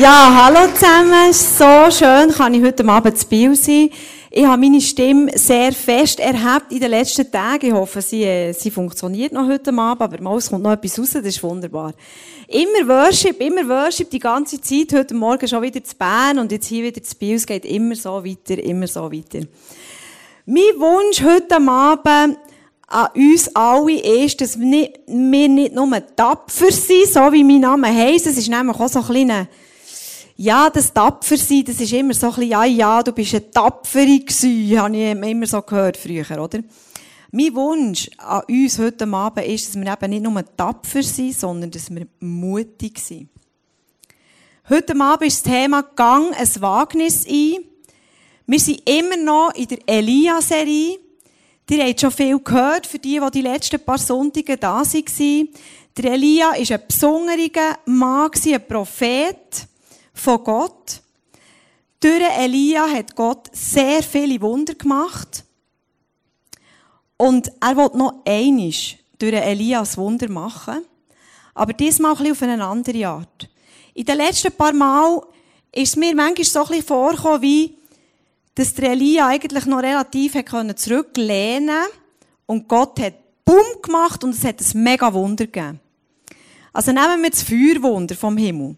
Ja, hallo zusammen. So schön kann ich heute Abend zu Biel sein. Ich habe meine Stimme sehr fest erhebt in den letzten Tagen. Ich hoffe, sie, äh, sie funktioniert noch heute Abend, aber mal, es kommt noch etwas raus, das ist wunderbar. Immer Worship, immer Worship, die ganze Zeit. Heute Morgen schon wieder zu Bern und jetzt hier wieder zu Biel. Es geht immer so weiter, immer so weiter. Mein Wunsch heute Abend an uns alle ist, dass wir nicht, wir nicht nur tapfer sind, so wie mein Name heisst. Es ist nämlich auch so ein kleiner ja, das Tapfer sein, das ist immer so ein bisschen, ja, ja, du bist eine Tapfere gewesen, habe ich immer so gehört früher, oder? Mein Wunsch an uns heute Abend ist, dass wir eben nicht nur tapfer sind, sondern dass wir mutig sind. Heute Abend ist das Thema Gang ein Wagnis ein. Wir sind immer noch in der Elia-Serie. Ihr habt schon viel gehört, für die, die die letzten paar Sonntage da waren. Der Elia war ein besonderer Mann, ein Prophet von Gott. Durch Elia hat Gott sehr viele Wunder gemacht. Und er will noch einiges durch Elias Wunder machen. Aber diesmal ein auf eine andere Art. In den letzten paar Mal ist es mir manchmal so ein bisschen vorgekommen, wie, dass der Elia eigentlich noch relativ zurücklehnen konnte. Und Gott hat Bumm gemacht und es hat ein mega Wunder gegeben. Also nehmen wir das Feuerwunder vom Himmel.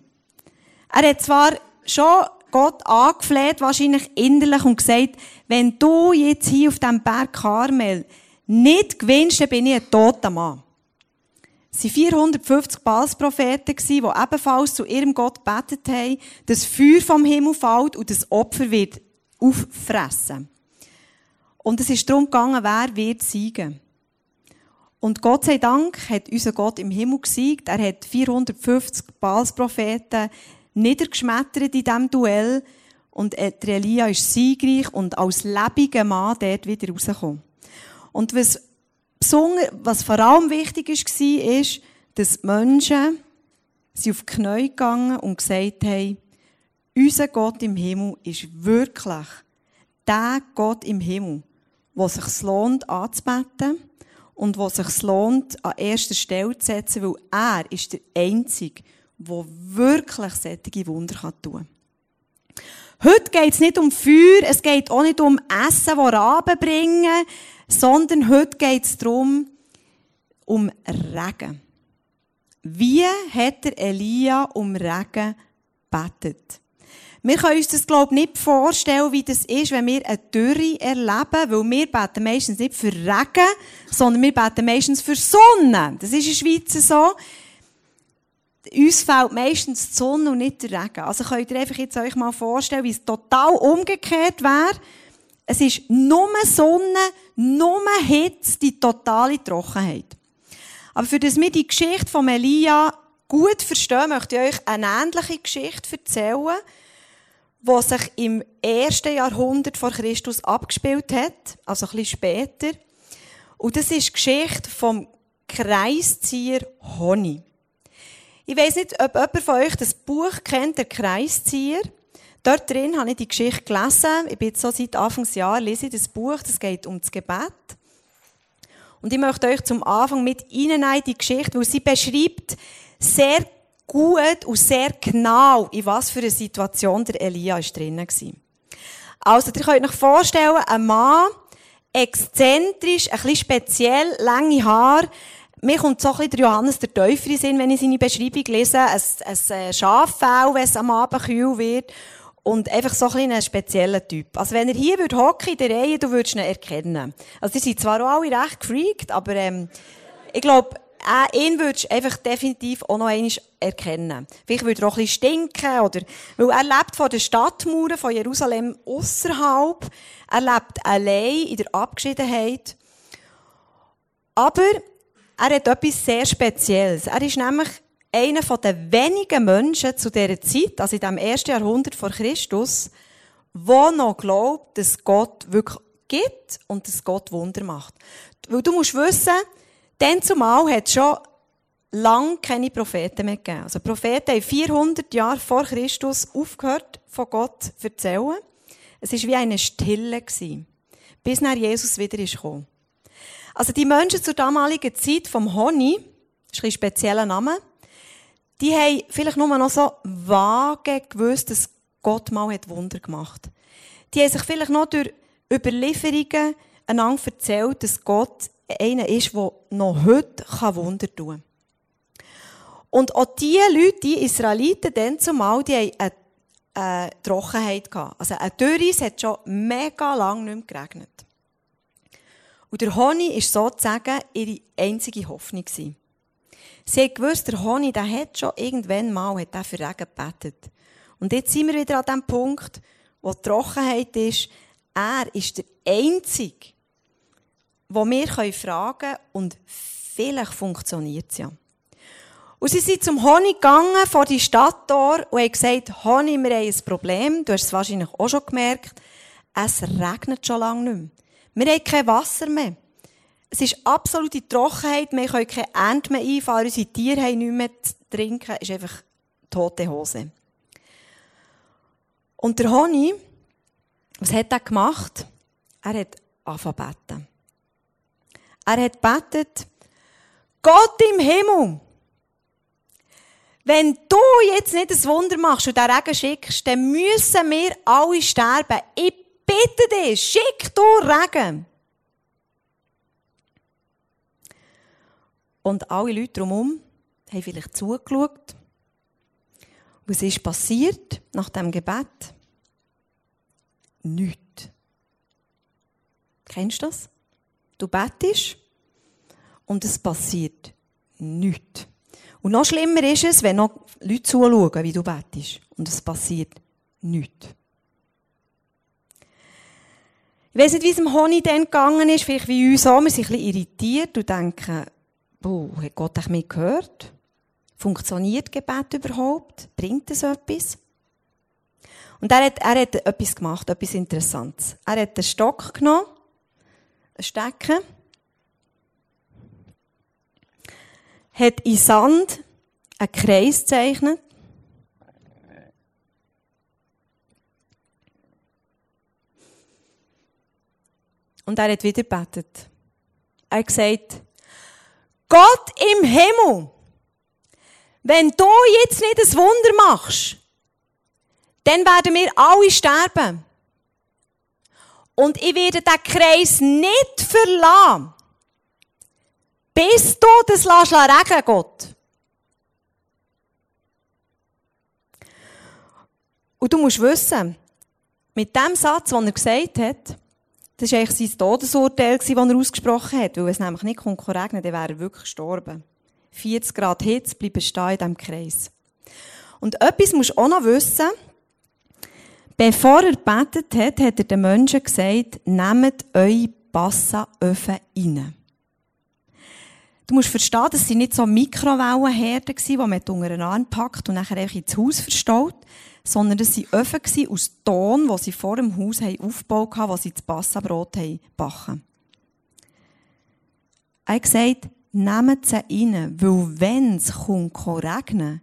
Er hat zwar schon Gott angefleht, wahrscheinlich innerlich, und gesagt, wenn du jetzt hier auf dem Berg Karmel nicht gewinnst, dann bin ich ein toter Mann. Es waren 450 Balspropheten, die ebenfalls zu ihrem Gott betet haben, dass Feuer vom Himmel fällt und das Opfer wird auffressen. Und es ist darum gegangen, wer wird siegen. Und Gott sei Dank hat unser Gott im Himmel gesiegt. Er hat 450 Balspropheten niedergeschmettert in diesem Duell. Und Elia ist siegreich und als lebendiger Mann dort wieder rausgekommen. Und was, was vor allem wichtig war, ist, dass die Menschen sind auf die Knie gegangen und gesagt haben, unser Gott im Himmel ist wirklich der Gott im Himmel, wo sich lohnt anzubeten und wo sich lohnt, an erster Stelle zu setzen, weil er ist der Einzige, der wirklich solche Wunder tun kann. Heute geht es nicht um Feuer, es geht auch nicht um Essen, das Raben bringen, sondern heute geht es darum, um Regen. Wie hat der Elia um Regen betet? Wir können uns das, glaube ich, nicht vorstellen, wie das ist, wenn wir eine Dürre erleben, weil wir beten meistens nicht für Regen, sondern wir beten meistens für Sonne. Das ist in der Schweiz so uns fällt meistens die Sonne und nicht der Regen. Also könnt ihr einfach jetzt euch mal vorstellen, wie es total umgekehrt wäre. Es ist nur Sonne, nur Hitze, die totale Trockenheit. Aber für das wir die Geschichte von Elia gut verstehen, möchte ich euch eine ähnliche Geschichte erzählen, die sich im ersten Jahrhundert vor Christus abgespielt hat, also ein bisschen später. Und das ist die Geschichte vom Kreiszieher Honig. Ich weiß nicht, ob jemand von euch das Buch kennt, der Kreiszieher. Dort drin habe ich die Geschichte gelesen. Ich bin so seit Anfangsjahr lese ich das Buch. Das geht um das Gebet. Und ich möchte euch zum Anfang mit Ihnen die Geschichte, weil sie beschreibt sehr gut und sehr genau, in was für eine Situation der Elia ist drinnen war. Also, ihr könnt euch vorstellen, ein Mann, exzentrisch, ein bisschen speziell, lange Haare, mir kommt so ein bisschen der Johannes der Täufer in Sinn, wenn ich seine Beschreibung lese. Ein, ein äh, Schaffell, wenn es am Abend kühl wird. Und einfach so ein, bisschen ein spezieller Typ. Also wenn er hier würde hocken in der Reihe, du würdest ihn erkennen. Also die sind zwar auch alle recht gefreakt, aber ähm, ich glaube, äh, ihn würdest du einfach definitiv auch noch einmal erkennen. Vielleicht würde er auch ein bisschen stinken, oder, weil er lebt vor den Stadtmauern von Jerusalem außerhalb. Er lebt allein in der Abgeschiedenheit. Aber er hat etwas sehr Spezielles. Er ist nämlich einer der wenigen Menschen zu dieser Zeit, also in dem ersten Jahrhundert vor Christus, der noch glaubt, dass Gott wirklich gibt und dass Gott Wunder macht. Weil du musst wissen, dann zumal hat es schon lange keine Propheten mehr gegeben. Also Propheten haben 400 Jahre vor Christus aufgehört, von Gott zu erzählen. Es war wie eine Stille, bis nach Jesus wieder gekommen. Also die Menschen zur damaligen Zeit vom Honi, das ist ein spezieller Name, die haben vielleicht nur noch so vage gewusst, dass Gott mal hat Wunder gemacht. Die haben sich vielleicht noch durch Überlieferungen einander erzählt, dass Gott einer ist, der noch heute Wunder tun kann. Und auch die Leute, die Israeliten, dann zumal, die haben eine, eine Trockenheit gehabt. Also eine Dürre, es hat schon mega lang nicht mehr geregnet. Und der Honig war sozusagen ihre einzige Hoffnung. Sie haben gewusst, der Honig, der hat schon irgendwann mal hat für Regen gebetet. Und jetzt sind wir wieder an dem Punkt, wo die Trockenheit ist. Er ist der Einzige, wo wir fragen können und vielleicht funktioniert es ja. Und sie sind zum Honig gegangen, vor die Stadttor, und haben gesagt, Honig, wir haben ein Problem. Du hast es wahrscheinlich auch schon gemerkt. Es regnet schon lange nicht mehr. Wir haben kein Wasser mehr. Es ist absolute Trockenheit. Wir können keine Ernte mehr einfahren. Unsere Tiere haben nichts mehr zu trinken. Es ist einfach tote Hose. Und der Honig, was hat er gemacht? Er hat angefangen Er hat betet, Gott im Himmel, wenn du jetzt nicht ein Wunder machst und den Regen schickst, dann müssen wir alle sterben. Ich bitte dich, schick du Regen. Und alle Leute drumherum haben vielleicht zugeschaut. Was ist passiert nach dem Gebet? Nichts. Kennst du das? Du betest und es passiert nichts. Und noch schlimmer ist es, wenn noch Leute zuschauen, wie du betest. Und es passiert nichts. Ich weiss nicht, wie es dem Honig dann gegangen ist, vielleicht wie uns auch. Wir sind ein irritiert und denken, boah, hat Gott mich gehört? Funktioniert Gebet überhaupt? Bringt es etwas? Und er hat, er hat etwas gemacht, etwas Interessantes. Er hat einen Stock genommen, einen Stecken, hat in Sand einen Kreis gezeichnet. Und er hat wieder gebetet. Er hat gesagt, Gott im Himmel, wenn du jetzt nicht ein Wunder machst, dann werden wir alle sterben. Und ich werde den Kreis nicht verlassen bis du das lässt regen, Gott. Und du musst wissen, mit dem Satz, den er gesagt hat, das war eigentlich sein Todesurteil, das er ausgesprochen hat. Weil es nämlich nicht regnen, dann wäre er wirklich gestorben. 40 Grad Hitze bleiben stehen in diesem Kreis. Und etwas musst du auch noch wissen. Bevor er gebetet hat, hat er den Menschen gesagt, nehmt eure Passaöfen rein. Du musst verstehen, dass sie nicht so Mikrowellenherden waren, die man unter den Arm packt und nachher ins Haus verstaut, sondern das waren Öfen aus Ton, die sie vor dem Haus aufgebaut haben, wo sie das Passabrot backen Er hat gesagt, nehmt sie rein, weil wenn es regnen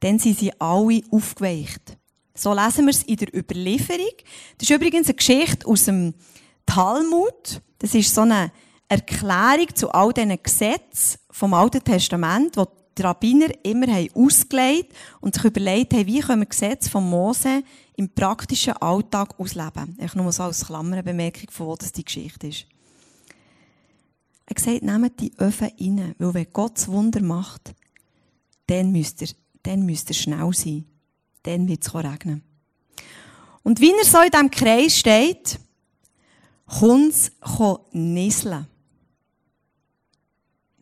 dann sind sie alle aufgeweicht. So lesen wir es in der Überlieferung. Das ist übrigens eine Geschichte aus dem Talmud. Das ist so eine Erklärung zu all diesen Gesetzen vom Alten Testament, die die Rabbiner immer haben ausgelegt und sich überlegt haben, wie können wir Gesetze von Mose im praktischen Alltag ausleben. Ich nur so als Klammerbemerkung, von wo das die Geschichte ist. Er sagt, nehmt die Öfen rein, weil wenn Gott das Wunder macht, dann müsst ihr, dann müsst ihr schnell sein. Dann wird es regnen. Und wie er so in diesem Kreis steht, kommt es nieseln.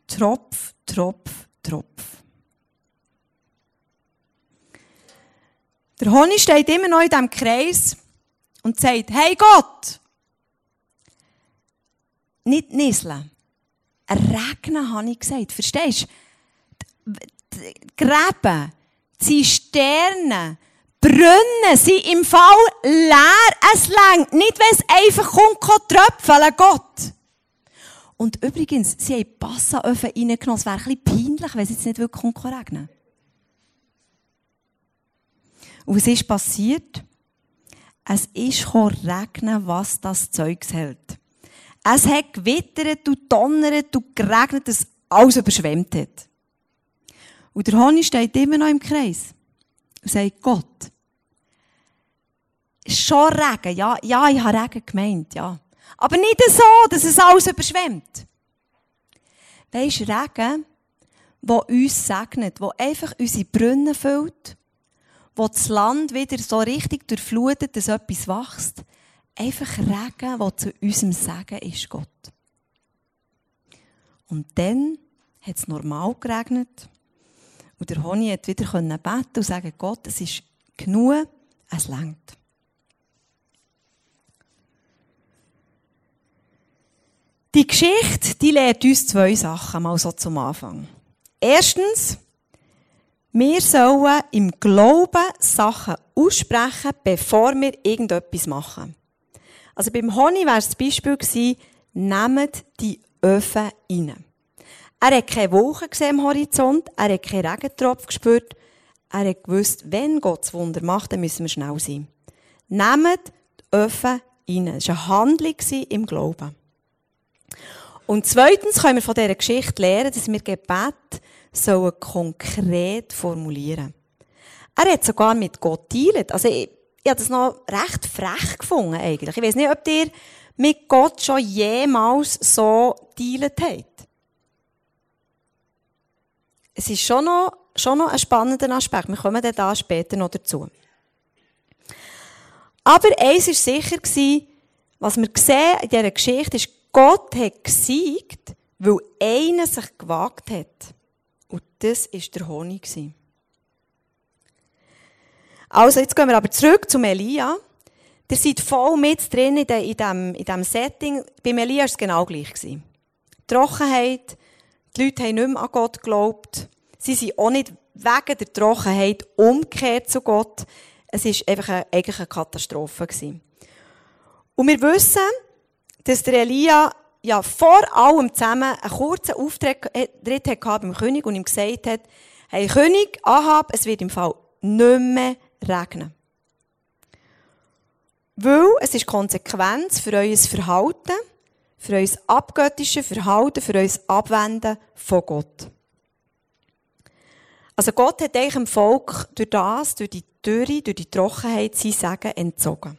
Tropf, Tropf, Tropf. Der Honig steht immer noch in diesem Kreis und sagt, hey Gott! Nicht nisseln. Regnen, habe ich gesagt. Verstehst du? Gräben, Zisternen, Brunnen sind im Fall leer. Es längt nicht, wenn es einfach kommt, tröpfeln, Gott. Und übrigens, sie haben Passaöfen reingenommen. Es wäre ein peinlich, wenn es jetzt nicht wirklich regnen Und was ist passiert? Es ist regnen, was das Zeug hält. Es hat gewittert und donnert und geregnet, dass alles überschwemmt hat. Und der Honig steht immer noch im Kreis und sagt, Gott, schon Regen, ja, ja, ich habe Regen gemeint, ja. Aber nicht so, dass es alles überschwemmt. Weisst, Regen, der uns segnet, der einfach unsere Brunnen füllt, wo das Land wieder so richtig durchflutet, dass etwas wächst. Einfach Regen, der zu unserem Segen ist, Gott. Und dann hat es normal geregnet. Und der Honig hat wieder beten und sagen, Gott, es ist genug, es längt. Die Geschichte, die lehrt uns zwei Sachen, mal so zum Anfang. Erstens, wir sollen im Glauben Sachen aussprechen, bevor wir irgendetwas machen. Also beim Honig wäre das Beispiel gewesen, nehmt die Öfen rein. Er hat keine Wolken gesehen am Horizont, er hat keinen Regentropf gespürt, er hat gewusst, wenn Gott das Wunder macht, dann müssen wir schnell sein. Nehmt die Öfen rein. Das war eine Handlung im Glauben. Und zweitens können wir von dieser Geschichte lernen, dass wir Gebet sollen konkret formulieren. Er hat sogar mit Gott dealt. Also ich, ich habe das noch recht frech gefunden eigentlich. Ich weiß nicht, ob ihr mit Gott schon jemals so dealt habt. Es ist schon noch, schon noch ein spannender Aspekt. Wir kommen dann da später noch dazu. Aber eins war sicher, was wir sehen in dieser Geschichte, ist, Gott hat gesiegt, weil einer sich gewagt hat. Und das war der Honig. Also, jetzt gehen wir aber zurück zum Elia. Ihr seid voll mit drin in, diesem, in diesem Setting. Bei Elia war es genau gleich. Die Trockenheit, die Leute haben nicht mehr an Gott geglaubt. Sie sind auch nicht wegen der Trockenheit umgekehrt zu Gott. Es war einfach eine, eigentlich eine Katastrophe. Und wir wissen, dass der Elia ja vor allem zusammen einen kurzen Auftritt hatte beim König und ihm gesagt hat, hey König, Ahab, es wird im Fall nicht mehr regnen. Weil es ist Konsequenz für euer Verhalten, für euer abgöttisches Verhalten, für euer Abwenden von Gott. Also Gott hat euch dem Volk durch das, durch die Dürre, durch die Trockenheit sein Segen entzogen.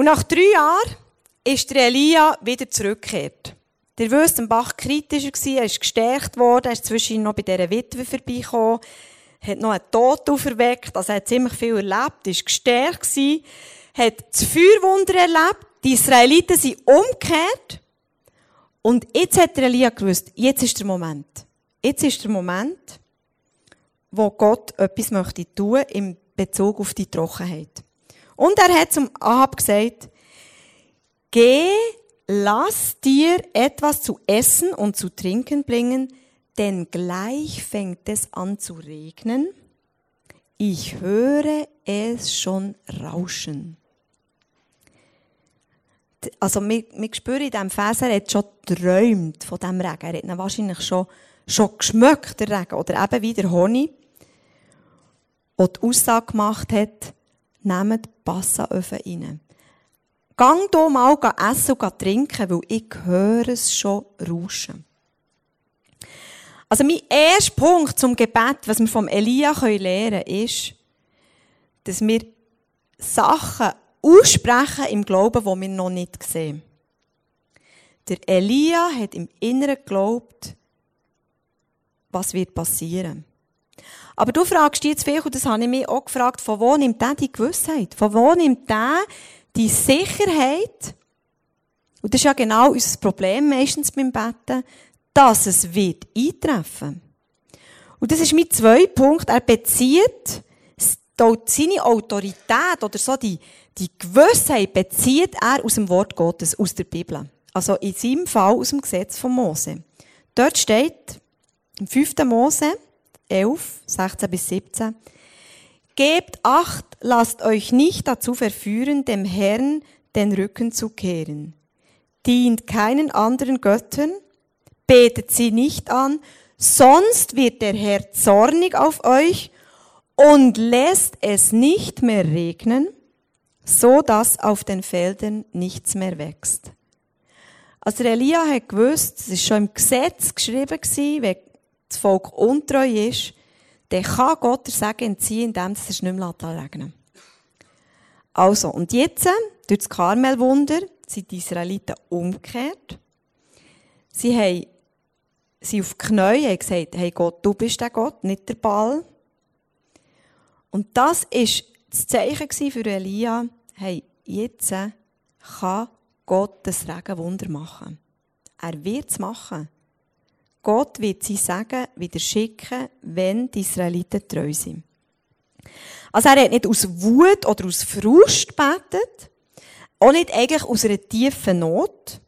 Und nach drei Jahren ist der Elia wieder zurückgekehrt. Der wisst, am Bach kritischer war, er ist gestärkt worden, er ist zwischendurch noch bei dieser Witwe vorbeigekommen, hat noch einen Tod auferweckt, also er hat ziemlich viel erlebt, ist gestärkt gewesen, hat das Feuerwunder erlebt, die Israeliten sind umgekehrt und jetzt hat der Elia gewusst, jetzt ist der Moment. Jetzt ist der Moment, wo Gott etwas möchte tun in Bezug auf die Trockenheit. Und er hat zum Ahab gesagt, geh, lass dir etwas zu essen und zu trinken bringen, denn gleich fängt es an zu regnen. Ich höre es schon rauschen. Also, wir, spüren in diesem Vers, er hat schon geträumt von diesem Regen. Er hat ihn wahrscheinlich schon, schon geschmeckt, der Regen. Oder eben wie der Honig, der die Aussage gemacht hat, nehmt Passaöfen rein. Gang hier mal essen und trinken, weil ich höre es schon rauschen. Also mein erster Punkt zum Gebet, was wir vom Elia lernen können, ist, dass wir Sachen aussprechen im Glauben, die wir noch nicht sehen. Der Elia hat im Inneren geglaubt, was wird passieren. Aber du fragst jetzt viel, und das habe ich mich auch gefragt, von wo nimmt der die Gewissheit? Von wo nimmt der die Sicherheit? Und das ist ja genau unser Problem meistens beim Betten, dass es wird eintreffen. Und das ist mein zweiter Punkt. Er bezieht seine Autorität oder so die, die Gewissheit bezieht er aus dem Wort Gottes, aus der Bibel. Also in seinem Fall aus dem Gesetz von Mose. Dort steht im 5. Mose, 11, 16 bis 17. Gebt acht, lasst euch nicht dazu verführen, dem Herrn den Rücken zu kehren. Dient keinen anderen Göttern, betet sie nicht an, sonst wird der Herr zornig auf euch und lässt es nicht mehr regnen, so dass auf den Feldern nichts mehr wächst. Also Elia hat gewusst, es ist schon im Gesetz geschrieben gewesen, das Volk untreu ist, dann kann Gott der Segen entziehen, indem es nicht mehr regnen Also, und jetzt, durch das Karmelwunder, sind die Israeliten umgekehrt. Sie haben, sie auf die Knie haben gesagt, hey Gott, du bist der Gott, nicht der Ball. Und das ist das Zeichen für Elia, hey, jetzt kann Gott das Regenwunder machen. Er wird es machen. Gott wird sie sagen, wieder schicken, wenn die Israeliten treu sind. Also er hat nicht aus Wut oder aus Frust gebetet, auch nicht eigentlich aus einer tiefen Not,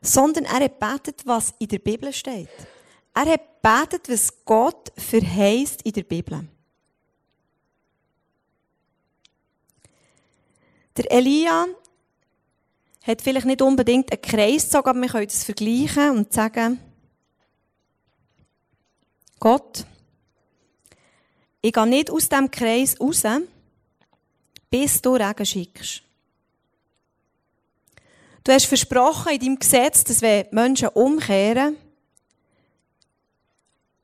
sondern er hat gebetet, was in der Bibel steht. Er hat gebetet, was Gott verheißt in der Bibel. Der Elia hat vielleicht nicht unbedingt einen Kreis gezogen, aber wir können das vergleichen und sagen, Gott, ich gehe nicht aus diesem Kreis raus, bis du Regen schickst. Du hast versprochen in deinem Gesetz, dass wenn Menschen umkehren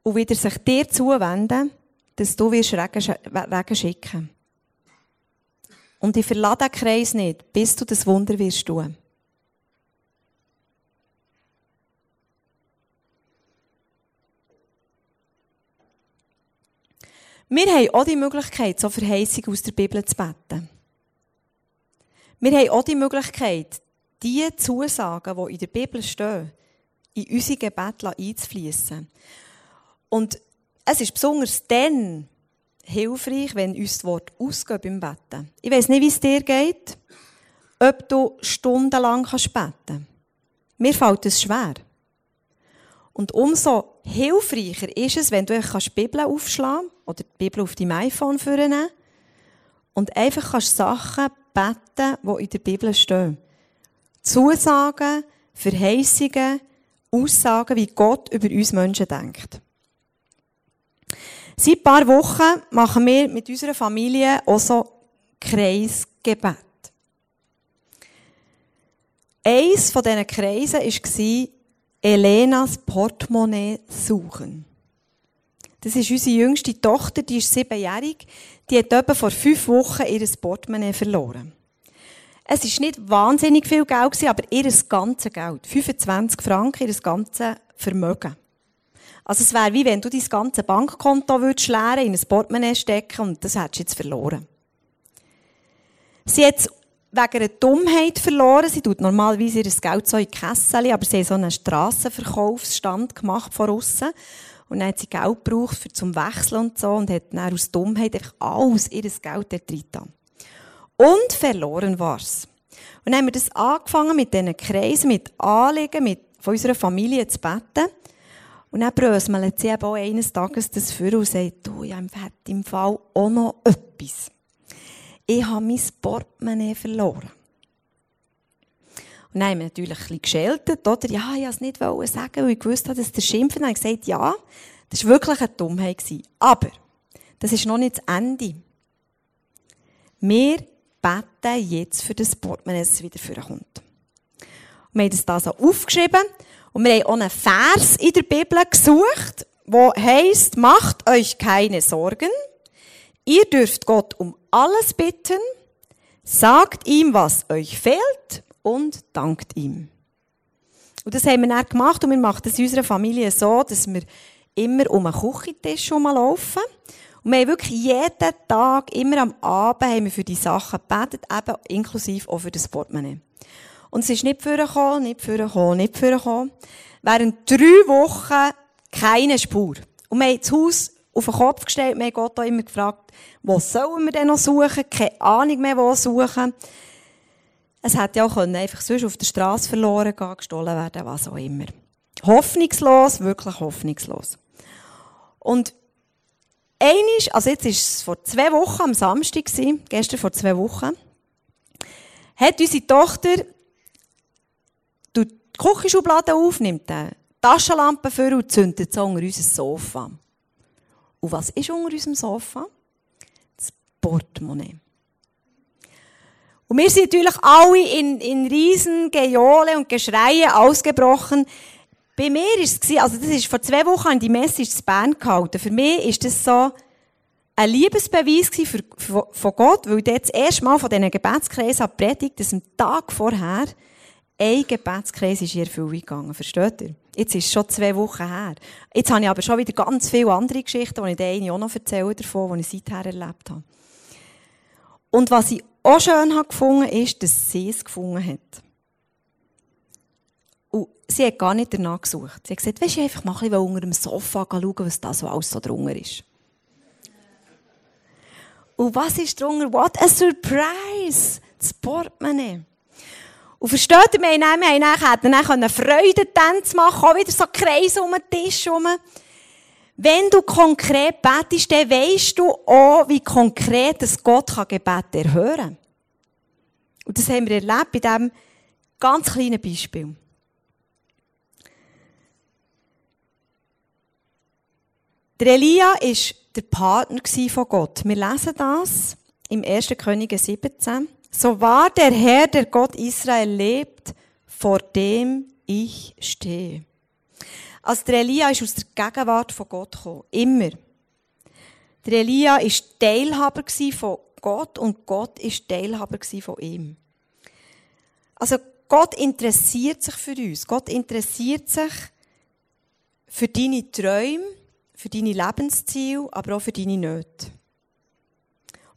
und wieder sich dir zuwenden, dass du Regen, Regen schicken Und ich verlasse den Kreis nicht, bis du das Wunder wirst tun. Wir haben auch die Möglichkeit, so Verheißungen aus der Bibel zu beten. Wir haben auch die Möglichkeit, die Zusagen, die in der Bibel stehen, in unsere Gebete einzufließen. Und es ist besonders dann hilfreich, wenn uns das Wort ausgeht beim Beten. Ich weiß nicht, wie es dir geht, ob du stundenlang beten kannst. Mir fällt es schwer. Und umso hilfreicher ist es, wenn du die Bibel aufschlagen kannst oder die Bibel auf deinem iPhone vornehmen und einfach kannst Sachen beten, die in der Bibel stehen. Zusagen, Verheißungen, Aussagen, wie Gott über uns Menschen denkt. Seit ein paar Wochen machen wir mit unserer Familie auch so Kreisgebet. Eins von diesen Kreisen war Elenas Portemonnaie suchen. Das ist unsere jüngste Tochter, die ist siebenjährig. Die hat etwa vor fünf Wochen ihr Portemonnaie verloren. Es war nicht wahnsinnig viel Geld, aber ihr ganzes Geld. 25 Franken, ihr ganzes Vermögen. Also es wäre wie wenn du dein ganze Bankkonto würdest leeren, in ein Portemonnaie stecken und das hättest du jetzt verloren. Sie hat wegen einer Dummheit verloren. Sie tut normalerweise ihr Geld so in Kessel, aber sie hat so einen Strassenverkaufsstand gemacht von außen. Und dann hat sie Geld gebraucht für zum Wechseln und so und hat dann aus Dummheit alles ihr Geld dort rein Und verloren war's. Und dann haben wir das angefangen mit diesen Kreisen, mit Anliegen, mit von unserer Familie zu beten. Und dann bröselt sie eben auch eines Tages das für und sagt, du, ich habe im Fall auch noch etwas. Ich habe mein Portemonnaie verloren. Und dann haben wir natürlich ein bisschen gescheltet, oder? Ja, ich wollte es nicht sagen, weil ich gewusst habe, dass der schimpfen. Ich gesagt, ja, das war wirklich eine Dummheit. Aber, das ist noch nicht das Ende. Wir beten jetzt für das Portemonnaie, dass es wieder vorkommt. Und wir haben das da aufgeschrieben. Und wir haben auch einen Vers in der Bibel gesucht, wo heißt, macht euch keine Sorgen. Ihr dürft Gott um alles bitten. Sagt ihm, was euch fehlt und dankt ihm. Und das haben wir dann gemacht und wir machen das in unserer Familie so, dass wir immer um einen Küchentisch laufen. Und wir haben wirklich jeden Tag, immer am Abend, haben wir für die Sachen gebetet, eben inklusive auch für das Portemonnaie. Und es ist nicht vorgekommen, nicht vorgekommen, nicht vorgekommen. Während drei Wochen keine Spur. Und wir haben das Haus auf den Kopf gestellt, wir haben Gott auch immer gefragt, wo sollen wir denn noch suchen? Keine Ahnung mehr, wo suchen. Es hätte ja auch können, einfach sonst auf der Straße verloren gehen, gestohlen werden, was auch immer. Hoffnungslos, wirklich hoffnungslos. Und einisch, also jetzt ist es vor zwei Wochen, am Samstag gewesen, gestern vor zwei Wochen, hat unsere Tochter die Küchenschublade auf, nimmt die Taschenlampe vor und zündet so unter unser Sofa. Und was ist unter unserem Sofa? Das Portemonnaie. Und wir sind natürlich alle in, in riesen Gejohle und Geschreie ausgebrochen. Bei mir war es, also das ist vor zwei Wochen die Message zu Bern gehalten. Für mich ist das so ein Liebesbeweis für, für, von Gott, weil ich das erste Mal von diesen Gebetskreisen predigt, dass am Tag vorher ein Gebetskreis ist in Erfüllung gegangen. Versteht ihr? Jetzt ist es schon zwei Wochen her. Jetzt habe ich aber schon wieder ganz viele andere Geschichten, die ich eine auch noch erzähle davon, die ich seither erlebt habe. Und was ich auch schön habe gefunden, ist, dass sie es gefunden hat. Und sie hat gar nicht danach gesucht. Sie hat gesagt, weisst du, einfach mal ein unter dem Sofa schauen, was da so alles so drunter ist. Und was ist drunter? What a surprise! Das Portemonnaie. Und versteht ihr, wir haben dann, wir haben dann, dann Freudentänze machen, auch wieder so Kreise um den Tisch herum. Wenn du konkret betest, dann weisst du auch, wie konkret das Gott kann Gebet erhören kann. Und das haben wir erlebt bei diesem ganz kleinen Beispiel. Der Elia war der Partner von Gott. Wir lesen das im 1. Könige 17. So wahr der Herr, der Gott Israel lebt, vor dem ich stehe. Also der Elia ist aus der Gegenwart von Gott gekommen. Immer. Der Elia war Teilhaber von Gott und Gott war Teilhaber von ihm. Also Gott interessiert sich für uns. Gott interessiert sich für deine Träume, für deine Lebensziele, aber auch für deine Nöte.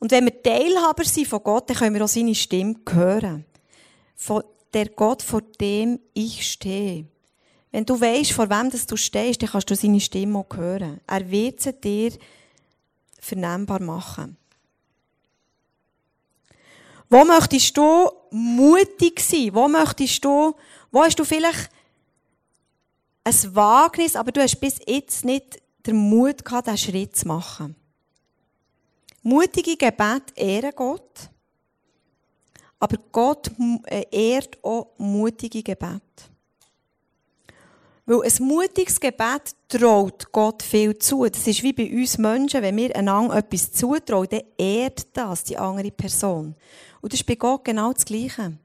Und wenn wir Teilhaber sind von Gott, dann können wir auch seine Stimme hören. Von der Gott, vor dem ich stehe. Wenn du weißt, vor wem du stehst, dann kannst du seine Stimme auch hören. Er wird sie dir vernehmbar machen. Wo möchtest du mutig sein? Wo möchtest du, wo hast du vielleicht ein Wagnis, aber du hast bis jetzt nicht den Mut gehabt, diesen Schritt zu machen? Mutige Gebet ehren Gott. Aber Gott äh, ehrt auch mutige Gebet. Weil ein mutiges Gebet traut Gott viel zu. Das ist wie bei uns Menschen, wenn wir einander etwas zutrauen, dann ehrt das die andere Person. Und das ist bei Gott genau das Gleiche.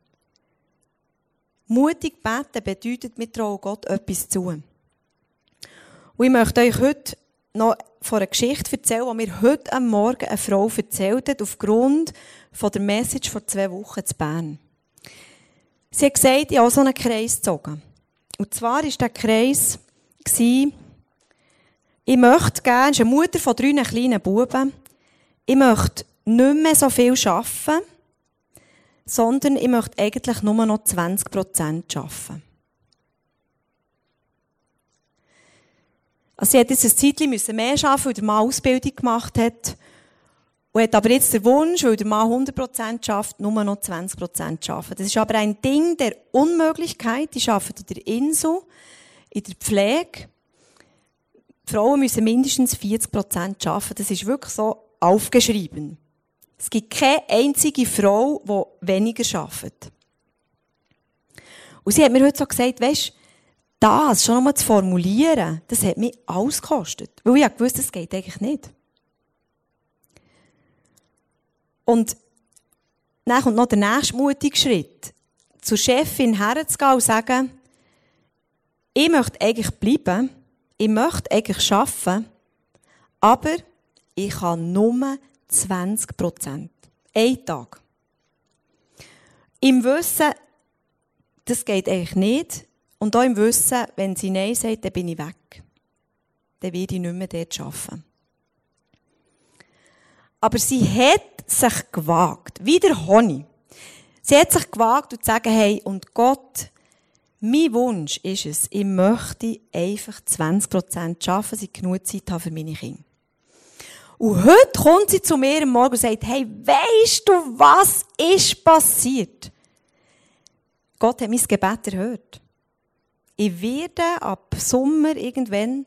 Mutig beten bedeutet, wir trauen Gott etwas zu. Und ich möchte euch heute noch von einer Geschichte erzählen, die mir heute am Morgen eine Frau erzählt hat, aufgrund von der Message vor zwei Wochen zu Bern. Sie hat gesagt, ich habe so einen Kreis gezogen. Und zwar war dieser Kreis, ich möchte gerne, ist eine Mutter von drei kleinen Buben, ich möchte nicht mehr so viel arbeiten, sondern ich möchte eigentlich nur noch 20 Prozent arbeiten. Also sie hat jetzt ein Zeitchen mehr arbeiten, weil der Mann Ausbildung gemacht hat. Und hat aber jetzt den Wunsch, weil der Mann 100% schafft, nur noch 20% arbeiten. Das ist aber ein Ding der Unmöglichkeit. Die arbeiten in der Insel, in der Pflege. Die Frauen müssen mindestens 40% arbeiten. Das ist wirklich so aufgeschrieben. Es gibt keine einzige Frau, die weniger arbeitet. Und sie hat mir heute so gesagt, weisst, das schon einmal zu formulieren, das hat mich alles gekostet. Weil ich wusste, das geht eigentlich nicht. Und dann kommt noch der nächste mutige Schritt. Zur Chefin herzugehen und sagen, ich möchte eigentlich bleiben, ich möchte eigentlich arbeiten, aber ich kann nur 20 Prozent. Ein Tag. Im Wissen, das geht eigentlich nicht, und auch im Wissen, wenn sie Nein sagt, dann bin ich weg. Dann werde ich nicht mehr dort arbeiten. Aber sie hat sich gewagt, wie der Honig. Sie hat sich gewagt und zu sagen, hey, und Gott, mein Wunsch ist es, ich möchte einfach 20% arbeiten, dass ich genug Zeit habe für meine Kinder. Und heute kommt sie zu mir am Morgen und sagt, hey, weisst du, was ist passiert? Gott hat mein Gebet erhört ich werde ab Sommer irgendwann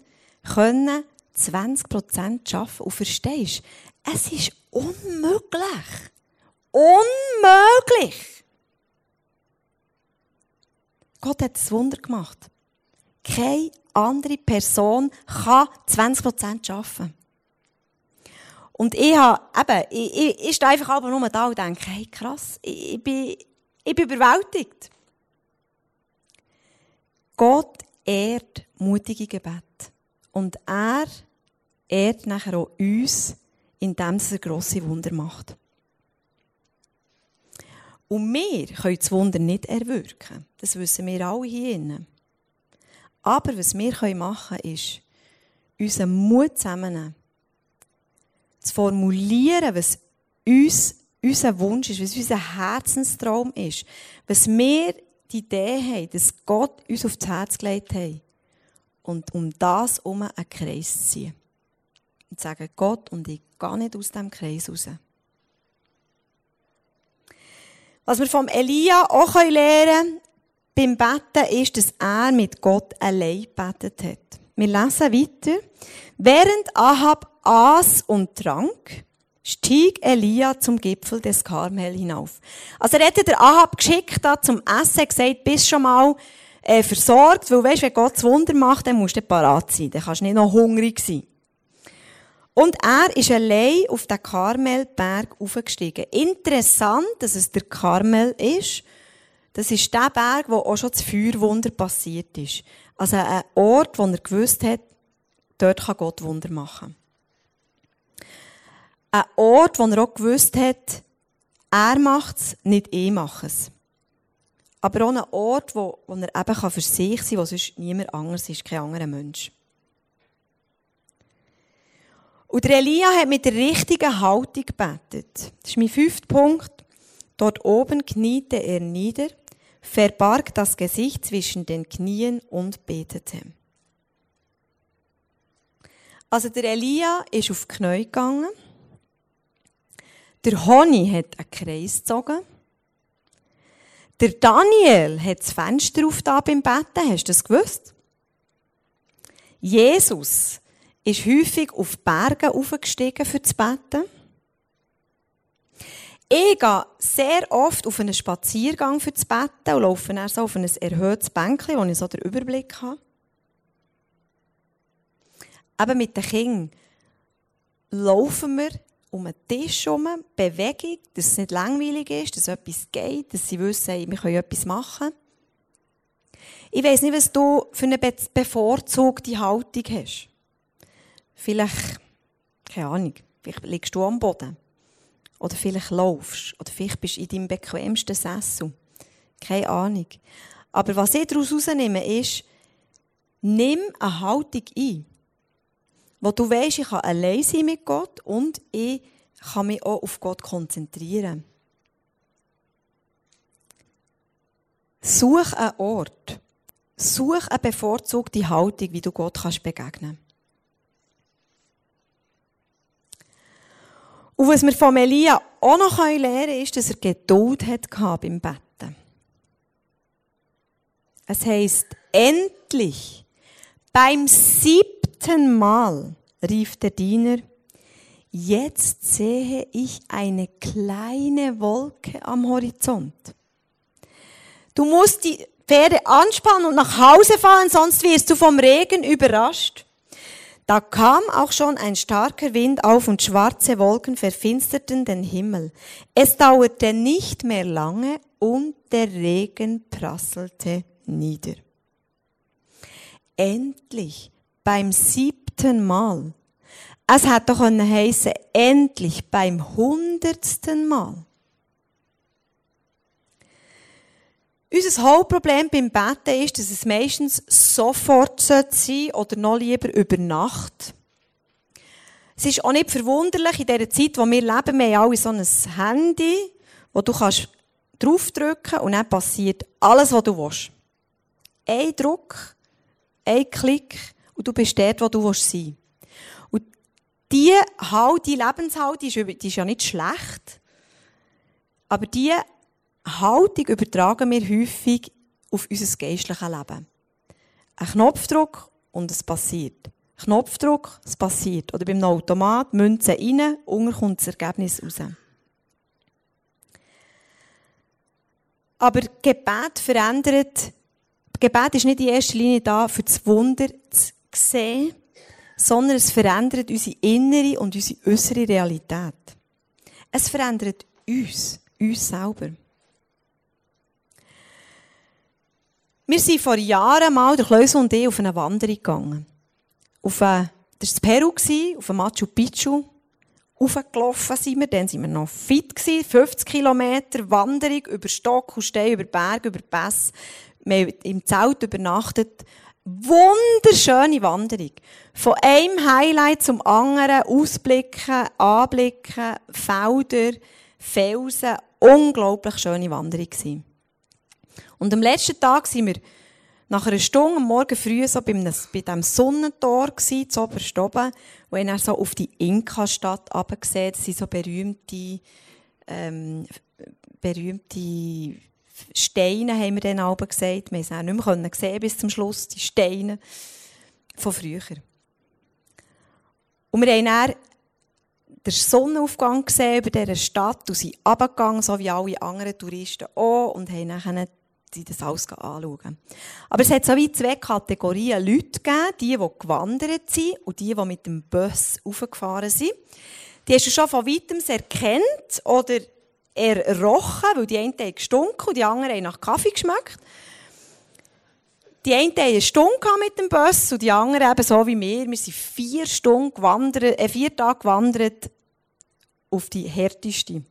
können 20 Prozent arbeiten. Und verstehst es ist unmöglich. Unmöglich! Gott hat das Wunder gemacht. Keine andere Person kann 20 Prozent arbeiten. Und ich habe, eben, ich, ich, ich stehe einfach nur da und denke, hey, krass, ich, ich, bin, ich bin überwältigt. Gott ehrt mutige Gebet. Und er ehrt nachher auch uns, indem er grosse Wunder macht. Und wir können das Wunder nicht erwirken. Das wissen wir alle hier drinnen. Aber was wir machen können, ist, unseren Mut zusammennehmen. Zu formulieren, was uns unser Wunsch ist, was unser Herzenstraum ist. Was wir die Idee haben, dass Gott uns aufs Herz gelegt hat. Und um das um einen Kreis zu ziehen. Und zu sagen, Gott, und ich gehe nicht aus diesem Kreis raus. Was wir vom Elia auch lernen beim Betten ist, dass er mit Gott allein gebetet hat. Wir lesen weiter. Während Ahab aß und trank, stieg Elia zum Gipfel des Karmel hinauf. Also er hätte der Ahab geschickt da zum Essen, gesagt, bist schon mal äh, versorgt, weil weisst, wenn Gott das Wunder macht, dann musst du parat sein, dann kannst du nicht noch hungrig sein. Und er ist allein auf den Karmelberg aufgestiegen. Interessant, dass es der Karmel ist. Das ist der Berg, wo auch schon das Feuerwunder passiert ist. Also ein Ort, wo er gewusst hat, dort kann Gott Wunder machen. Ein Ort, wo er auch gewusst hat, er macht es, nicht ich mache es. Aber auch ein Ort, wo, wo er eben für sich sein kann, wo sonst niemand anders ist, kein anderer Mensch. Und der Elia hat mit der richtigen Haltung gebetet. Das ist mein fünfter Punkt. Dort oben kniete er nieder, verbarg das Gesicht zwischen den Knien und betete. Also der Elia ist auf die Knie gegangen. Der Honi hat einen Kreis gezogen. Der Daniel hat das Fenster auf da beim Betten. Hast du das gewusst? Jesus ist häufig auf Berge aufgestiegen für das Betten. Ich gehe sehr oft auf einen Spaziergang für das Betten und laufe dann so auf ein erhöhtes Bänkchen, wo ich so den Überblick habe. Eben mit den Kindern laufen wir um einen Tisch herum, Bewegung, dass es nicht langweilig ist, dass etwas geht, dass sie wissen, wir können etwas machen. Ich weiss nicht, was du für eine bevorzugte Haltung hast. Vielleicht, keine Ahnung, vielleicht liegst du am Boden. Oder vielleicht laufst. Oder vielleicht bist du in deinem bequemsten Sessel. Keine Ahnung. Aber was ich daraus herausnehme, ist, nimm eine Haltung ein. Wo du weißt, ich kann allein sein mit Gott und ich kann mich auch auf Gott konzentrieren. Such einen Ort. Such eine bevorzugte Haltung, wie du Gott kannst begegnen Und was wir von Elia auch noch lernen können, ist, dass er Geduld hatte beim Betten. Es heisst, endlich, beim siebten Mal, rief der Diener, jetzt sehe ich eine kleine Wolke am Horizont. Du musst die Pferde anspannen und nach Hause fahren, sonst wirst du vom Regen überrascht. Da kam auch schon ein starker Wind auf und schwarze Wolken verfinsterten den Himmel. Es dauerte nicht mehr lange und der Regen prasselte nieder. Endlich, beim siebten Mal. Es hat doch heißen, endlich beim hundertsten Mal. Unser Hauptproblem beim Betten ist, dass es meistens sofort sein sollte oder noch lieber über Nacht. Es ist auch nicht verwunderlich in dieser Zeit, wo wir leben, wir haben alle so ein Handy, wo du kannst draufdrücken und dann passiert alles, was du willst. Ein Druck, ein Klick und du bist dort, wo du sein willst. Und diese Halt, die Lebenshaltung, die ist ja nicht schlecht, aber die Haltung übertragen wir häufig auf unser geistliches Leben. Ein Knopfdruck und es passiert. Knopfdruck, es passiert. Oder beim Automat, Münze rein, unten kommt das Ergebnis raus. Aber Gebet verändert, Gebet ist nicht in erster Linie da, für das Wunder zu sehen, sondern es verändert unsere innere und unsere äußere Realität. Es verändert uns, uns selber. Wir sind vor Jahren mal, der Kleusel und ich, auf eine Wanderung gegangen. Auf eine, das war Peru, auf Machu Picchu. Aufgelaufen sind wir, dann sind wir noch fit gewesen. 50 Kilometer Wanderung über Stock und Stein, über Berg, über Pässe. Wir haben im Zelt übernachtet. Wunderschöne Wanderung. Von einem Highlight zum anderen, Ausblicken, Anblicken, Felder, Felsen. Unglaublich schöne Wanderung gewesen. Und am letzten Tag sind wir nach einer Stunde am Morgen früh so bei, diesem Sonnentor gewesen, zu oberst oben, wo dann so auf die Inka-Stadt runtergesehen Das sind so berühmte, ähm, berühmte Steine, haben wir dann oben gesagt. Wir haben es auch nicht mehr sehen bis zum Schluss, die Steine von früher. Und wir haben dann den Sonnenaufgang gesehen über dieser Stadt und sind runtergegangen, so wie alle anderen Touristen auch, und haben dann sie das alles anschauen. Aber es hat so wie zwei Kategorien Leute gegeben, die, die gewandert sind und die, die mit dem Bus aufgefahren sind. Die hast du schon von weitem erkannt oder errochen, weil die einen haben gestunken und die anderen haben nach Kaffee geschmeckt. Die einen hatten eine Stunde mit dem Bus und die anderen eben so wie wir. Wir sind vier Stunden gewandert, äh, vier Tage gewandert auf die härteste.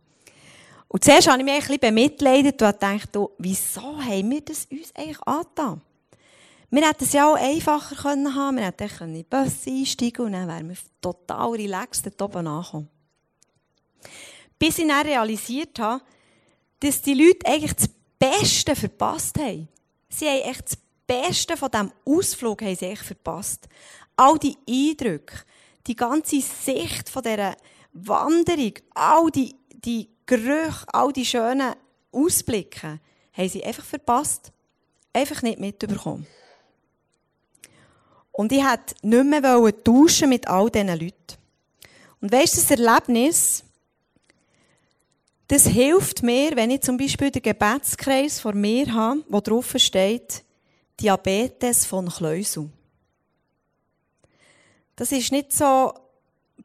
Und zuerst habe ich mich ein bisschen bemitleidet und dachte, wieso haben wir das uns eigentlich angetan? Wir hätten es ja auch einfacher können haben. Wir hätten in den Bus einsteigen und dann wären wir total relaxed dort oben angekommen. Bis ich dann realisiert habe, dass die Leute eigentlich das Beste verpasst haben. Sie haben echt das Beste von diesem Ausflug haben sie echt verpasst. All die Eindrücke, die ganze Sicht von dieser Wanderung, all die, die Gerüche, all die schönen Ausblicke, haben sie einfach verpasst. Einfach nicht mitbekommen. Und ich wollte nicht mehr tauschen mit all diesen Leuten. Und weisst du, das Erlebnis, das hilft mir, wenn ich zum Beispiel den Gebetskreis vor mir habe, wo drauf steht, Diabetes von Kleusel. Das ist nicht so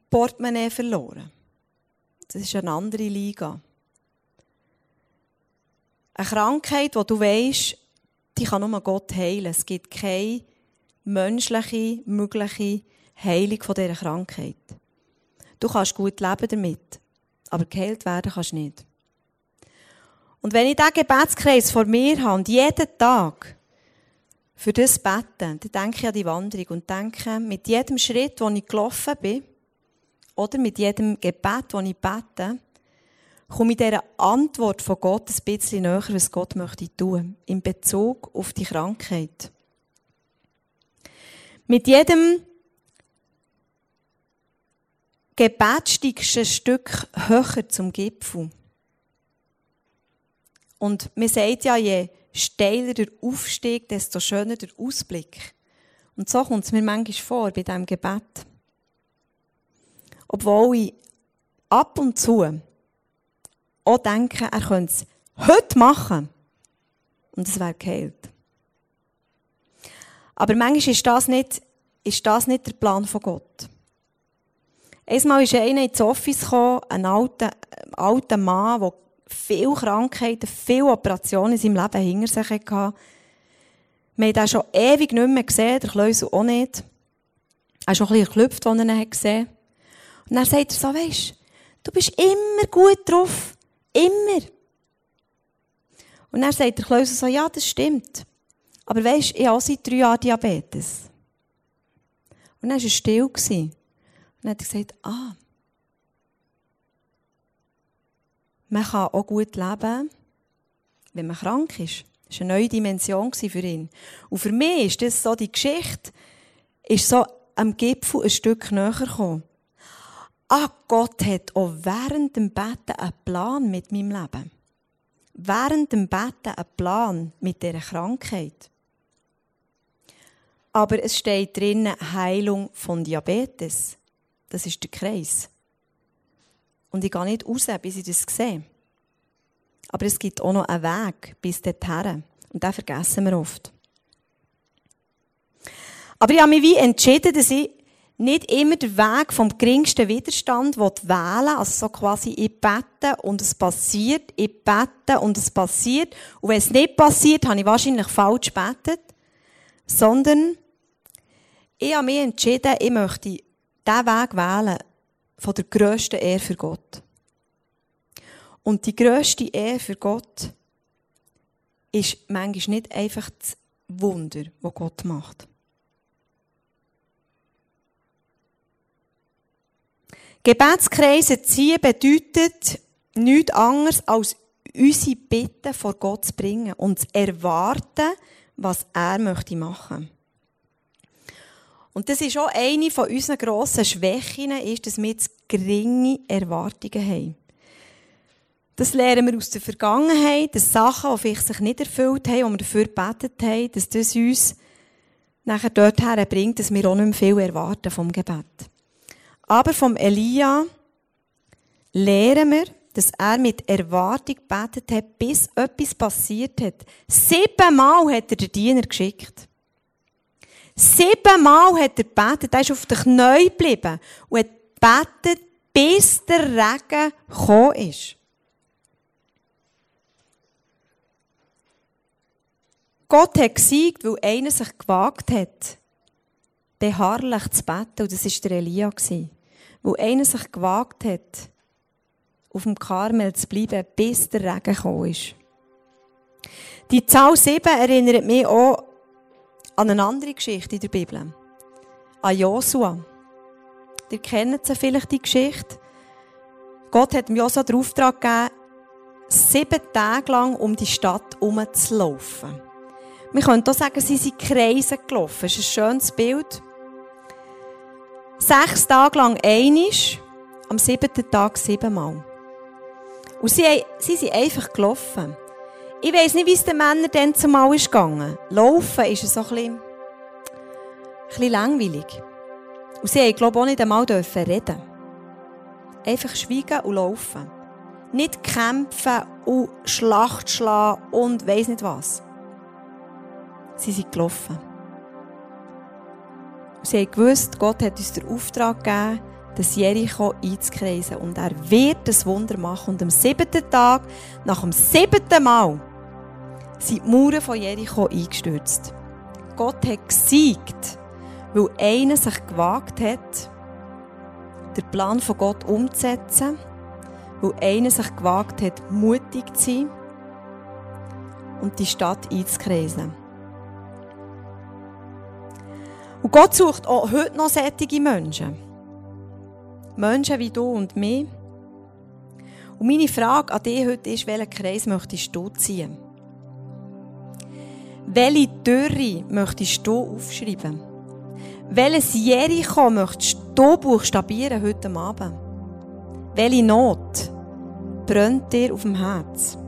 Portemonnaie verloren. Das ist eine andere Liga. Eine Krankheit, die du weißt, die kann nur Gott heilen. Es gibt keine menschliche, mögliche Heilung von dieser Krankheit. Du kannst gut leben damit, aber geheilt werden kannst du nicht. Und wenn ich diesen Gebetskreis vor mir habe und jeden Tag für das bete, dann denke ich an die Wanderung und denke, mit jedem Schritt, wo ich gelaufen bin, oder mit jedem Gebet, das ich bete, komme ich dieser Antwort von Gott ein bisschen näher, was Gott möchte tun, in Bezug auf die Krankheit. Mit jedem Gebet steigst ein Stück höher zum Gipfel. Und man sagt ja, je steiler der Aufstieg, desto schöner der Ausblick. Und so kommt es mir manchmal vor bei diesem Gebet. Obwohl ich ab und zu auch denke, er könnte es heute machen. Und es wäre geheilt. Aber manchmal ist das nicht, ist das nicht der Plan von Gott. Einmal ist einer ins Office gekommen, ein alter, alter Mann, der viele Krankheiten, viele Operationen in seinem Leben hinter sich hatte. Wir haben ihn schon ewig nicht mehr gesehen, der Kleusel auch nicht. Er ist schon ein bisschen geklüpft, als er ihn gesehen hat. Und dann sagt er so, weisst, du bist immer gut drauf. Immer. Und dann sagt der Klaus so, ja, das stimmt. Aber weisst, ich habe auch seit drei Jahren Diabetes. Und dann war er still. Dann hat er gesagt, ah, man kann auch gut leben, wenn man krank ist. Das war eine neue Dimension für ihn. Und für mich ist das so, die Geschichte ist so am Gipfel ein Stück näher gekommen. Ah, Gott hat auch während dem Betten einen Plan mit meinem Leben. Während dem Betten einen Plan mit dieser Krankheit. Aber es steht drinnen Heilung von Diabetes. Das ist der Kreis. Und ich gehe nicht raus, bis ich das sehe. Aber es gibt auch noch einen Weg bis dorthin. Und den vergessen wir oft. Aber ich habe mich wie entschieden, dass ich nicht immer den Weg vom geringsten Widerstand wählen also so quasi ich bete und es passiert, ich bete und es passiert. Und wenn es nicht passiert, habe ich wahrscheinlich falsch gebetet. Sondern ich habe mich entschieden, ich möchte diesen Weg wählen von der grössten Ehre für Gott. Und die grösste Ehre für Gott ist manchmal nicht einfach das Wunder, das Gott macht. Gebetskreise ziehen bedeutet nichts anderes als unsere Bitten vor Gott zu bringen und zu erwarten, was er möchte machen. Und das ist auch eine von unseren grossen Schwächen, ist, dass wir zu geringe Erwartungen haben. Das lernen wir aus der Vergangenheit, dass Sachen, die vielleicht sich nicht erfüllt haben, die wir dafür gebetet haben, dass das uns nachher dorthin bringt, dass wir auch nicht mehr viel erwarten vom Gebet. Aber vom Elia lernen wir, dass er mit Erwartung gebetet hat, bis etwas passiert hat. Siebenmal hat er den Diener geschickt. Siebenmal hat er gebetet. Er ist auf den Knien geblieben und hat gebetet, bis der Regen gekommen ist. Gott hat gesiegt, weil einer sich gewagt hat, beharrlich zu beten. Und das war der Elia wo einer sich gewagt hat, auf dem Karmel zu bleiben, bis der Regen gekommen ist. Die Zahl 7 erinnert mich auch an eine andere Geschichte in der Bibel. An Josua. Ihr kennt sie vielleicht, die Geschichte. Gott hat Josua den Auftrag gegeben, sieben Tage lang um die Stadt herumzulaufen. Wir können auch sagen, sie sind Kreise gelaufen. Das ist ein schönes Bild. Sechs Tage lang einisch, am siebten Tag siebenmal. Und sie, sie sind einfach gelaufen. Ich weiss nicht, wie es den Männern dann zumal ist gegangen. Laufen ist so ein bisschen, ein bisschen langweilig. Und sie haben, glaube ich, auch nicht einmal reden Einfach schweigen und laufen. Nicht kämpfen und Schlacht schlagen und weiss nicht was. Sie sind gelaufen. Sie haben gewusst, Gott hat uns den Auftrag gegeben, das Jericho einzukreisen. Und er wird das Wunder machen. Und am siebten Tag, nach dem siebten Mal, sind die Mauern von Jericho eingestürzt. Gott hat gesiegt, weil einer sich gewagt hat, den Plan von Gott umzusetzen, weil einer sich gewagt hat, mutig zu sein und die Stadt einzukreisen. Und Gott sucht auch heute noch solche Menschen. Menschen wie du und mich. Und meine Frage an dich heute ist, welchen Kreis möchtest du ziehen? Welche Dürre möchtest du aufschreiben? Welches Jericho möchtest du buchstabieren heute Abend? Welche Not brennt dir auf dem Herz?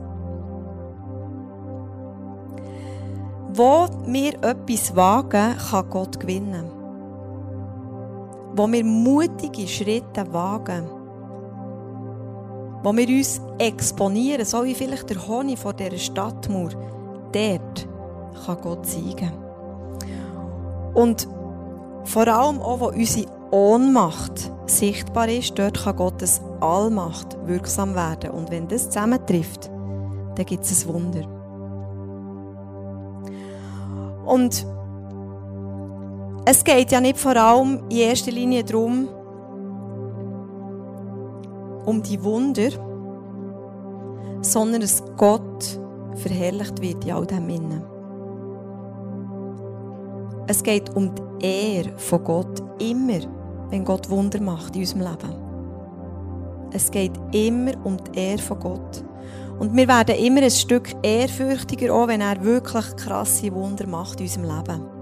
Wo wir etwas wagen, kann Gott gewinnen. Wo wir mutige Schritte wagen. Wo wir uns exponieren, so wie vielleicht der Honig vor dieser Stadtmauer. Dort kann Gott siegen. Und vor allem auch, wo unsere Ohnmacht sichtbar ist, dort kann Gottes Allmacht wirksam werden. Und wenn das zusammentrifft, dann gibt es ein Wunder. Und es geht ja nicht vor allem in erster Linie darum, um die Wunder, sondern dass Gott verherrlicht wird in all dem Innen. Es geht um die Ehre von Gott immer, wenn Gott Wunder macht in unserem Leben. Es geht immer um die Ehre von Gott. Und wir werden immer ein Stück ehrfürchtiger, auch wenn er wirklich krasse Wunder macht in unserem Leben.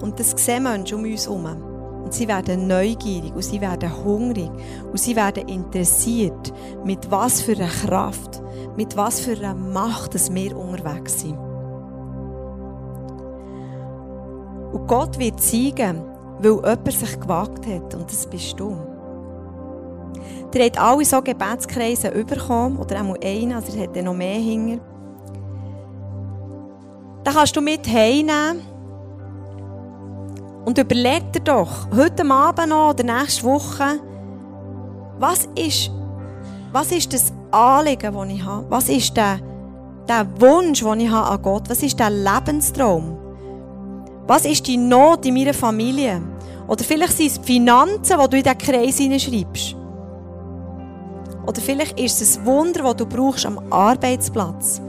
Und das sehen Menschen um uns herum. Und sie werden neugierig und sie werden hungrig und sie werden interessiert, mit was für einer Kraft, mit was für einer Macht dass wir unterwegs sind. Und Gott wird zeigen, weil jemand sich gewagt hat und das bist du. Ihr habt alle so Gebetskreise bekommen, oder auch einen, also ihr habt noch mehr hinger. Da kannst du mit heimnehmen Und überleg dir doch, heute Abend noch oder nächste Woche, was ist, was ist das Anliegen, das ich habe? Was ist der, der Wunsch, den ich habe an Gott? Was ist der Lebenstraum? Was ist die Not in meiner Familie? Oder vielleicht sind es die Finanzen, die du in diesen Kreis hineinschreibst. Oder vielleicht ist es ein Wunder, das du brauchst am Arbeitsplatz.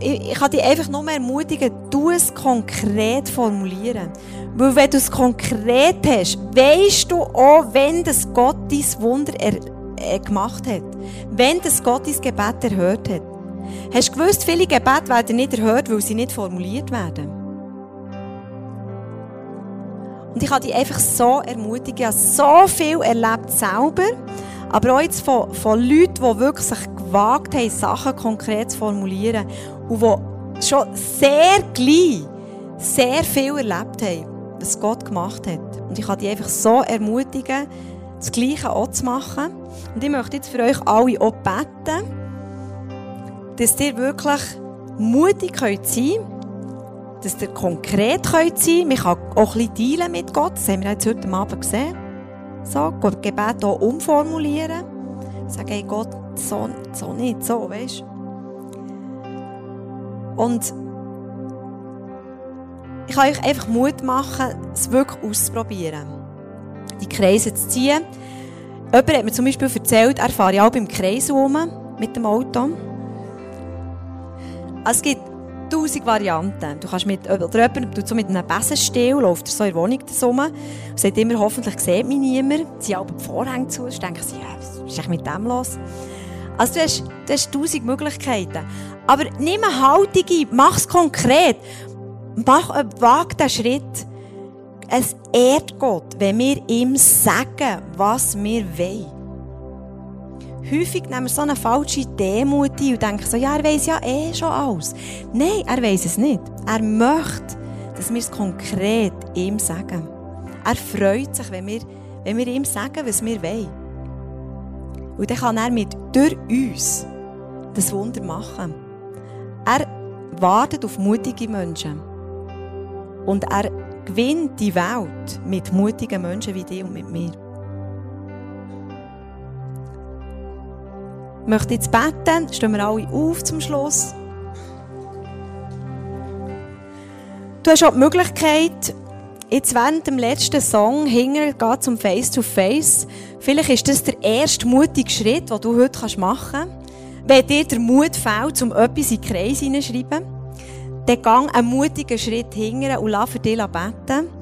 Ich kann dich einfach nur ermutigen, du es konkret formulieren. Weil wenn du es konkret hast, weißt du auch, wenn das Gott dein Wunder er, äh, gemacht hat. Wenn das Gott dein Gebet erhört hat. Hast du gewusst, viele Gebete werden nicht erhört, weil sie nicht formuliert werden? Und ich kann dich einfach so ermutigen, ich habe so viel erlebt selber, aber auch jetzt von, von Leuten, die wirklich sich gewagt haben, Sachen konkret zu formulieren und die schon sehr gleich sehr viel erlebt haben, was Gott gemacht hat. Und ich kann dich einfach so ermutigen, das Gleiche auch zu machen. Und ich möchte jetzt für euch alle auch beten, dass ihr wirklich mutig sein könnt, dass ihr konkret sein könnt. Man kann auch ein bisschen mit Gott. Das haben wir jetzt heute Abend gesehen. So, Gebet auch umformulieren. Sagen, hey Gott, so, so nicht, so, weißt Und ich kann euch einfach Mut machen, es wirklich auszuprobieren. Die Kreise zu ziehen. Jemand hat mir zum Beispiel erzählt, er fahre ja auch beim Kreis rum mit dem Auto. Es gibt tausend Varianten. Du kannst mit, oder jemand tut so mit einem Besenstiel, läuft so in der Wohnung rum und sagt immer, hoffentlich sieht mich niemand. Sie haben die Vorhänge zu, dann denken sie, ja, was ist mit dem los? Also du hast, du hast tausend Möglichkeiten. Aber nimm eine Haltung ein, mach es konkret. Mach, äh, wag den Schritt. Es ehrt Gott, wenn wir ihm sagen, was wir wollen häufig nehmen wir so eine falsche Demut ein und denken so, ja, er weiß ja eh schon alles. Nein, er weiß es nicht. Er möchte, dass wir es konkret ihm sagen. Er freut sich, wenn wir, wenn wir ihm sagen, was wir wollen. Und dann kann er mit durch uns das Wunder machen. Er wartet auf mutige Menschen. Und er gewinnt die Welt mit mutigen Menschen wie dir und mit mir. Möchte jetzt beten, stehen wir alle auf zum Schluss. Du hast auch die Möglichkeit, jetzt während dem letzten Song hinger geht zum Face to Face. Vielleicht ist das der erste mutige Schritt, den du heute machen kannst. Wenn dir der Mut fehlt, um etwas in den Kreis hineinzuschreiben, dann gang einen mutigen Schritt hingern und lass für dich beten.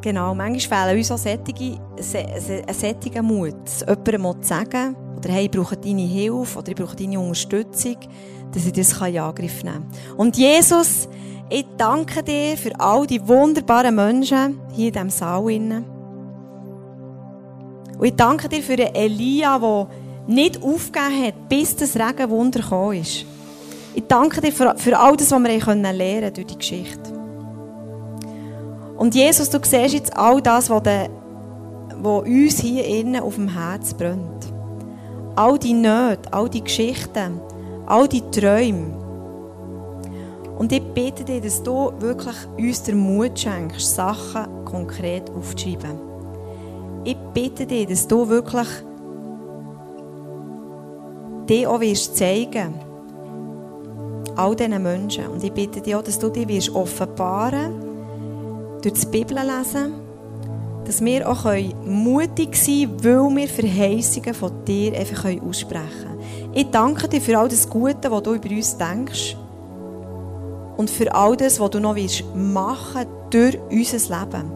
Genau, manchmal fehlen uns auch solche, ein solcher Mut, jemandem zu sagen, oder hey, ich brauche deine Hilfe, oder ich brauche deine Unterstützung, dass ich das in Angriff nehmen kann. Und Jesus, ich danke dir für all die wunderbaren Menschen hier in diesem Saal. Und ich danke dir für Elia, der nicht aufgegeben hat, bis das Regenwunder gekommen ist. Ich danke dir für, all das, was wir lernen können durch die Geschichte. Und Jesus, du siehst jetzt all das, was, de, was uns hier innen auf dem Herz brennt. All die Nöte, all die Geschichten, all die Träume. Und ich bitte dich, dass du wirklich uns den Mut schenkst, Sachen konkret aufzuschreiben. Ich bitte dich, dass du wirklich dir auch wirst zeigen all diesen Menschen. Und ich bitte dich auch, dass du dich wirst offenbaren durch Bibel lesen, dass wir auch mutig sein können, weil wir Verheißungen von dir einfach aussprechen können. Ich danke dir für all das Gute, was du über uns denkst und für all das, was du noch machen willst durch unser Leben.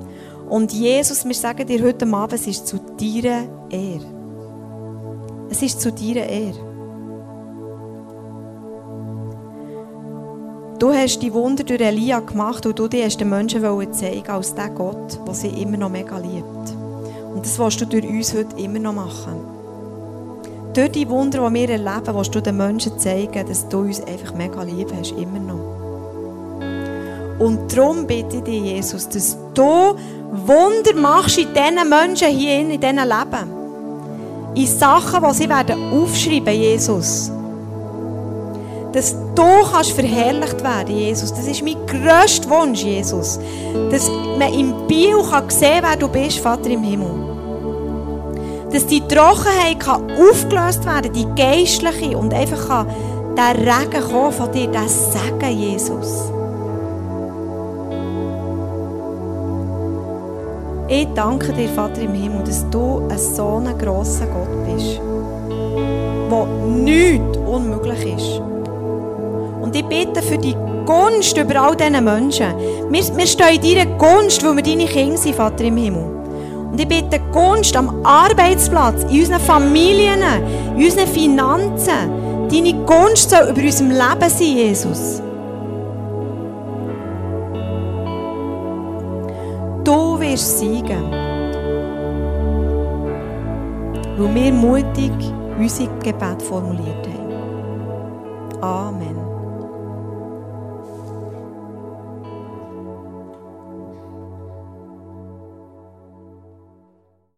Und Jesus, wir sagen dir heute Abend, es ist zu deiner Ehre. Es ist zu deiner Ehre. Du hast die Wunder durch Elia gemacht und du die hast den Menschen zeigen als der Gott, der sie immer noch mega liebt. Und das willst du durch uns heute immer noch machen. Durch die Wunder, die wir erleben, willst du den Menschen zeigen, dass du uns einfach mega lieb hast, immer noch. Und darum bitte ich dich, Jesus, dass du Wunder machst in diesen Menschen hier in diesen Leben. In Sachen, die sie werden aufschreiben, Jesus dass du kannst verherrlicht werden, Jesus. Das ist mein grösster Wunsch, Jesus. Dass man im Bio kann sehen wer du bist, Vater im Himmel. Dass die Trockenheit kann aufgelöst werden, die geistliche, und einfach kann der Regen kommen von dir, der Segen, Jesus. Ich danke dir, Vater im Himmel, dass du ein so ein grosser Gott bist, wo nichts unmöglich ist. Und ich bitte für die Gunst über all diese Menschen. Wir, wir stehen in deiner Gunst, weil wir deine Kinder sind, Vater im Himmel. Und ich bitte Gunst am Arbeitsplatz, in unseren Familien, in unseren Finanzen. Deine Gunst soll über unserem Leben sein, Jesus. Du wirst siegen. Weil wir mutig unsere Gebet formuliert haben. Amen.